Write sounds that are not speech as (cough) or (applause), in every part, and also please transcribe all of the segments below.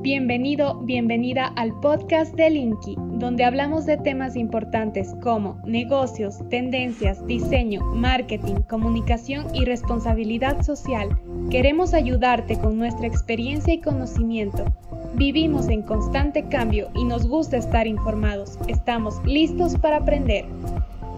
Bienvenido, bienvenida al podcast de Linky, donde hablamos de temas importantes como negocios, tendencias, diseño, marketing, comunicación y responsabilidad social. Queremos ayudarte con nuestra experiencia y conocimiento. Vivimos en constante cambio y nos gusta estar informados. Estamos listos para aprender.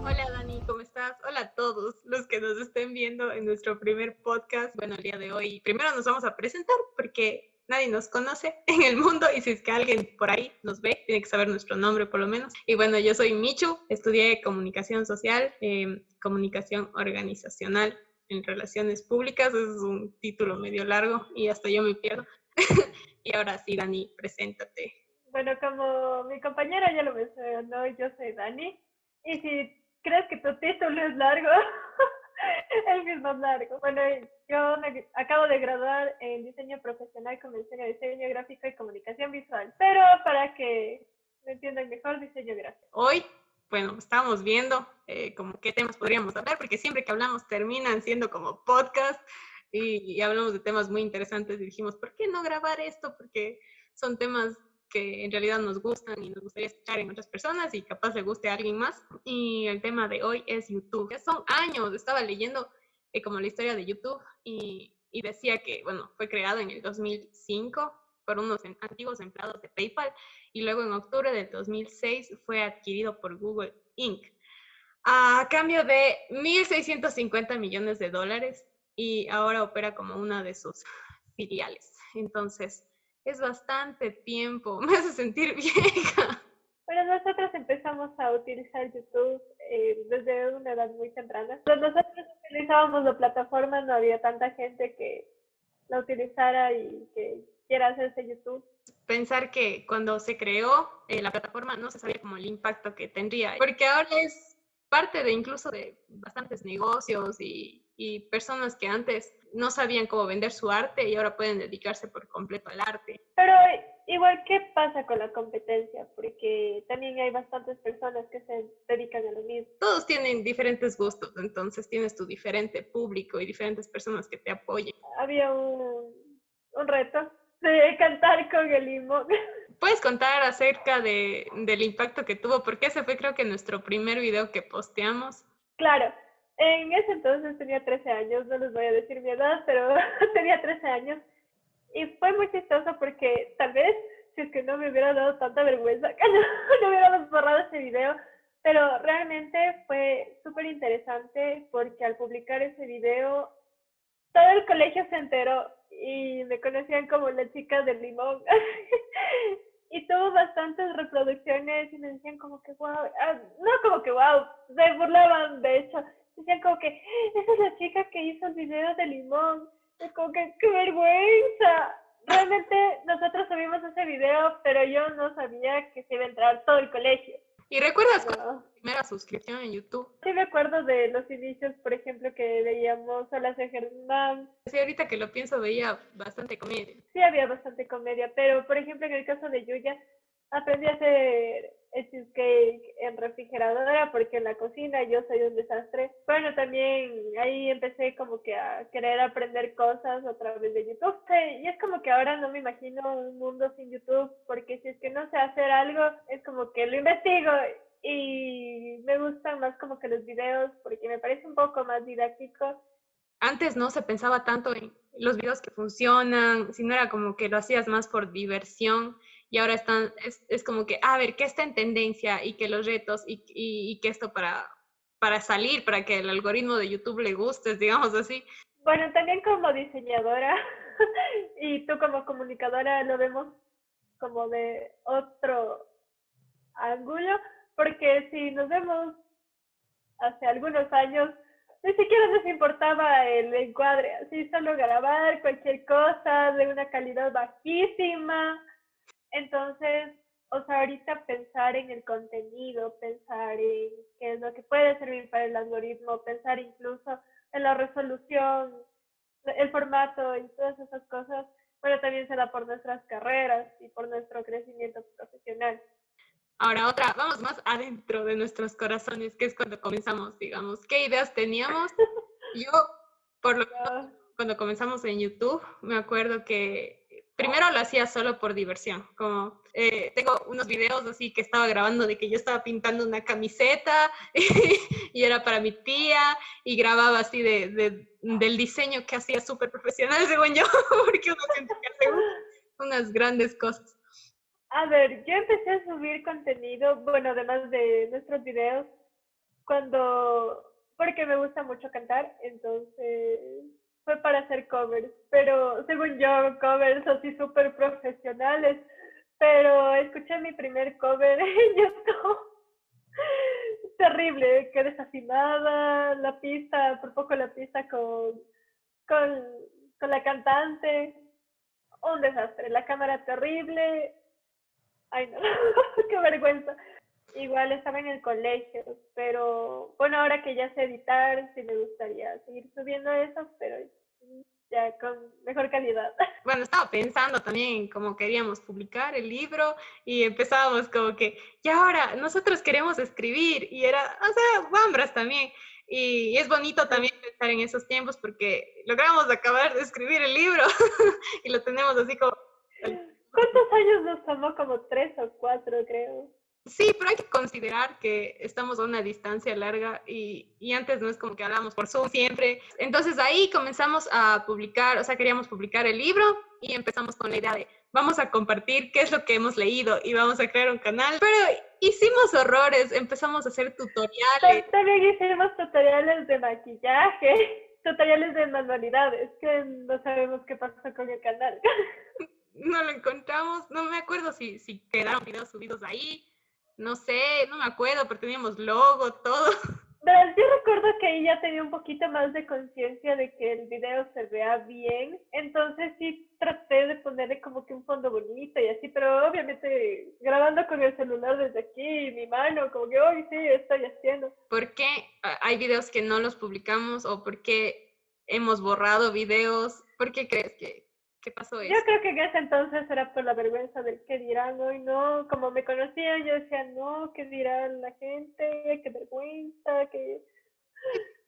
Hola Dani, ¿cómo estás? Hola a todos los que nos estén viendo en nuestro primer podcast. Bueno, el día de hoy primero nos vamos a presentar porque nadie nos conoce (laughs) en el mundo y si es que alguien por ahí nos ve, tiene que saber nuestro nombre por lo menos. Y bueno, yo soy Michu, estudié comunicación social, em, comunicación organizacional en relaciones públicas, es un título medio largo y hasta yo me pierdo. (laughs) y ahora sí, Dani, preséntate. Bueno, como mi compañera ya lo mencionó, yo soy Dani. Y si crees que tu título es largo, (laughs) (laughs) el mismo largo. Bueno, yo me acabo de graduar en diseño profesional con mención diseño gráfico y comunicación visual, pero para que me entiendan mejor, diseño gráfico. Hoy, bueno, estábamos viendo eh, como qué temas podríamos hablar, porque siempre que hablamos terminan siendo como podcast y, y hablamos de temas muy interesantes y dijimos, ¿por qué no grabar esto? Porque son temas que en realidad nos gustan y nos gustaría escuchar en otras personas y capaz le guste a alguien más. Y el tema de hoy es YouTube. Ya son años, estaba leyendo eh, como la historia de YouTube y, y, decía que, bueno, fue creado en el 2005 por unos antiguos empleados de PayPal y luego en octubre del 2006 fue adquirido por Google Inc. a cambio de 1.650 millones de dólares y ahora opera como una de sus filiales. Entonces, es bastante tiempo, (laughs) me hace sentir vieja. Bueno, nosotros empezamos a utilizar YouTube eh, desde una edad muy temprana. Cuando nosotros utilizábamos la plataforma no había tanta gente que la utilizara y que quiera hacerse YouTube. Pensar que cuando se creó eh, la plataforma no se sabía como el impacto que tendría, porque ahora es parte de incluso de bastantes negocios y, y personas que antes no sabían cómo vender su arte y ahora pueden dedicarse por completo al arte. Pero igual, ¿qué pasa con la competencia? Porque también hay bastantes personas que se dedican a lo mismo. Todos tienen diferentes gustos, entonces tienes tu diferente público y diferentes personas que te apoyen. Había un, un reto de cantar con el limón. (laughs) ¿Puedes contar acerca de, del impacto que tuvo? Porque ese fue creo que nuestro primer video que posteamos. Claro, en ese entonces tenía 13 años, no les voy a decir mi edad, pero (laughs) tenía 13 años. Y fue muy chistoso porque tal vez, si es que no me hubiera dado tanta vergüenza, (laughs) no, no hubiéramos borrado ese video, pero realmente fue súper interesante porque al publicar ese video, todo el colegio se enteró y me conocían como la chica del limón. (laughs) y tuvo bastantes reproducciones y me decían como que wow, ah, no como que wow, se burlaban de hecho decían como que, esa es la chica que hizo el video de limón. Es como que, qué vergüenza. Realmente nosotros subimos ese video, pero yo no sabía que se iba a entrar todo el colegio. ¿Y recuerdas no. primera suscripción en YouTube? Sí, me acuerdo de los inicios, por ejemplo, que veíamos a la Germán. Sí, ahorita que lo pienso, veía bastante comedia. Sí, había bastante comedia, pero por ejemplo, en el caso de Yuya, aprendí a hacer el cheesecake en refrigeradora porque en la cocina yo soy un desastre. Bueno, también ahí empecé como que a querer aprender cosas a través de YouTube. y es como que ahora no me imagino un mundo sin YouTube porque si es que no sé hacer algo, es como que lo investigo y me gustan más como que los videos porque me parece un poco más didáctico. Antes no se pensaba tanto en los videos que funcionan, sino era como que lo hacías más por diversión y ahora están, es, es, como que, a ver, ¿qué está en tendencia? Y que los retos y, y, que esto para, para salir, para que el algoritmo de YouTube le guste, digamos así. Bueno, también como diseñadora (laughs) y tú como comunicadora lo vemos como de otro ángulo, porque si nos vemos hace algunos años, ni siquiera nos importaba el encuadre, así solo grabar cualquier cosa de una calidad bajísima, entonces, o sea, ahorita pensar en el contenido, pensar en qué es lo que puede servir para el algoritmo, pensar incluso en la resolución, el formato y todas esas cosas, bueno, también se da por nuestras carreras y por nuestro crecimiento profesional. Ahora otra, vamos más adentro de nuestros corazones, que es cuando comenzamos, digamos, ¿qué ideas teníamos? (laughs) Yo, por lo menos, cuando comenzamos en YouTube, me acuerdo que primero lo hacía solo por diversión, como eh, tengo unos videos así que estaba grabando de que yo estaba pintando una camiseta (laughs) y, era para mi tía y grababa así de, del diseño que hacía súper profesional (laughs) según yo, porque uno siente que hace unas grandes cosas. A ver, yo empecé a subir contenido, bueno, además de nuestros videos, cuando, porque me gusta mucho cantar, entonces fue para hacer covers, pero según yo, covers así súper profesionales, pero escuché mi primer cover (laughs) en YouTube. Terrible, quedé desafinada, la pista, por poco la pista con, con, con la cantante, un desastre, la cámara terrible, ay no, (laughs) qué vergüenza. Igual estaba en el colegio, pero bueno, ahora que ya sé editar, sí me gustaría seguir subiendo eso, pero ya con mejor calidad. (laughs) Bueno, estaba pensando también en cómo queríamos publicar el libro y empezábamos como que, y ahora nosotros queremos escribir y era, o sea, Wambras también. Y es bonito también pensar en esos tiempos porque logramos acabar de escribir el libro (laughs) y lo tenemos así como... ¿Cuántos años nos tomó? Como tres o cuatro, creo. Sí, pero hay que considerar que estamos a una distancia larga y, y, antes no es como que hablamos por Zoom siempre. Entonces ahí comenzamos a publicar, o sea, queríamos publicar el libro y empezamos con la idea de vamos a compartir qué es lo que hemos leído y vamos a crear un canal. Pero hicimos horrores, empezamos a hacer tutoriales. También hicimos tutoriales de maquillaje, (laughs) tutoriales de manualidades, que no sabemos qué pasó con el canal. (laughs) No lo encontramos, no me acuerdo si, si quedaron videos subidos ahí no sé, no me acuerdo, pero teníamos logo, todo. (laughs) yo recuerdo que ahí ya tenía un poquito más de conciencia de que el video se vea bien, entonces sí traté de ponerle como que un fondo bonito y así, pero obviamente grabando con el celular desde aquí, mi mano, como que hoy sí estoy haciendo. ¿Por qué hay videos que no los publicamos o por qué hemos borrado videos? ¿Por qué crees que, ¿Qué pasó eso? Yo creo que en ese entonces era por la vergüenza del qué dirán hoy, no, como me conocían, yo decía, no, qué dirán la gente, qué vergüenza, que...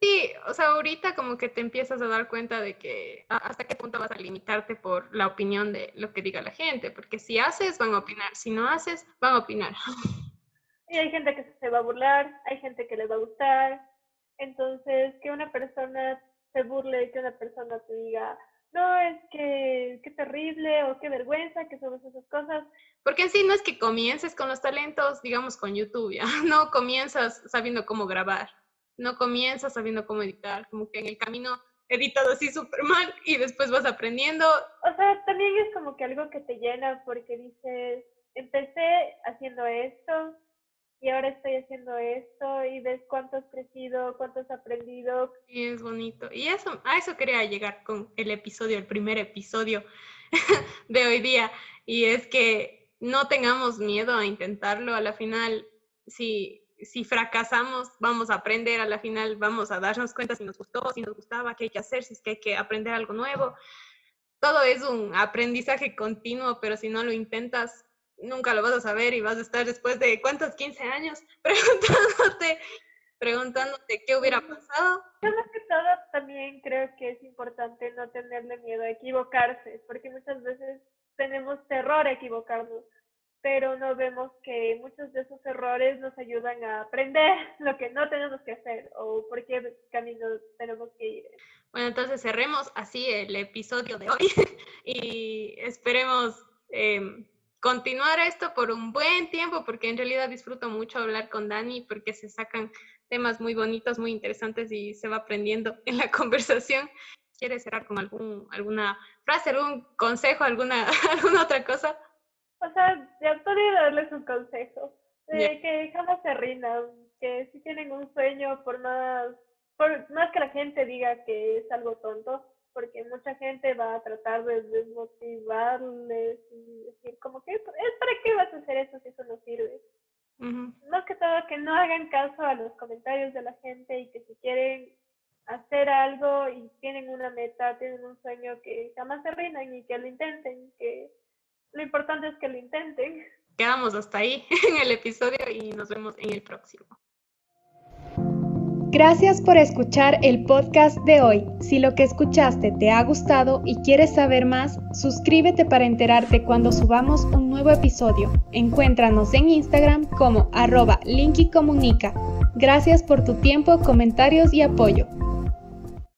Sí, o sea, ahorita como que te empiezas a dar cuenta de que hasta qué punto vas a limitarte por la opinión de lo que diga la gente, porque si haces van a opinar, si no haces van a opinar. (laughs) Y hay gente que se va a burlar, hay gente que les va a gustar, entonces que una persona se burle, que una persona te diga, no, es que qué terrible o qué vergüenza que somos esas cosas. Porque en sí no es que comiences con los talentos, digamos, con YouTube, ¿ya? (laughs) No comienzas sabiendo cómo grabar, no comienzas sabiendo cómo editar, como que en el camino editado así súper mal y después vas aprendiendo. O sea, también es como que algo que te llena porque dices, empecé haciendo esto, y ahora estoy haciendo esto y ves cuánto has crecido, cuánto has aprendido. Y es bonito. Y eso, a eso quería llegar con el episodio, el primer episodio (laughs) de hoy día. Y es que no tengamos miedo a intentarlo. A la final, si, si fracasamos, vamos a aprender. A la final, vamos a darnos cuenta si nos gustó, si nos gustaba, qué hay que hacer, si es que hay que aprender algo nuevo. Todo es un aprendizaje continuo, pero si no lo intentas, nunca lo vas a saber y vas a estar después de cuántos, 15 años (laughs) preguntándote, preguntándote qué hubiera pasado. Yo más que todo también creo que es importante no tenerle miedo a equivocarse, porque muchas veces tenemos terror a equivocarnos, pero no vemos que muchos de esos errores nos ayudan a aprender (laughs) lo que no tenemos que hacer o por qué camino tenemos que ir. Bueno, entonces cerremos así el episodio de hoy (laughs) y esperemos eh, continuar esto por un buen tiempo, porque en realidad disfruto mucho hablar con Dani, porque se sacan temas muy bonitos, muy interesantes y se va aprendiendo (laughs) en la conversación. ¿Quieres cerrar con algún, alguna frase, algún consejo, alguna, (laughs) alguna otra cosa? O sea, ya podría darles un consejo, de que jamás se rindan, que si tienen un sueño, por más, por más que la gente diga que es algo tonto, porque mucha gente va a tratar de desmotivarles y decir como que es para qué vas a hacer eso si eso no sirve. Más que todo que no hagan caso a los comentarios de la gente y que si quieren hacer algo y tienen una meta, tienen un sueño, que jamás se rindan y que lo intenten, que lo importante es que lo intenten. Quedamos hasta ahí (laughs) en el episodio y nos vemos en el próximo. Gracias por escuchar el podcast de hoy. Si lo que escuchaste te ha gustado y quieres saber más, suscríbete para enterarte cuando subamos un nuevo episodio. Encuéntranos en Instagram como arroba linkycomunica. Gracias por tu tiempo, comentarios y apoyo.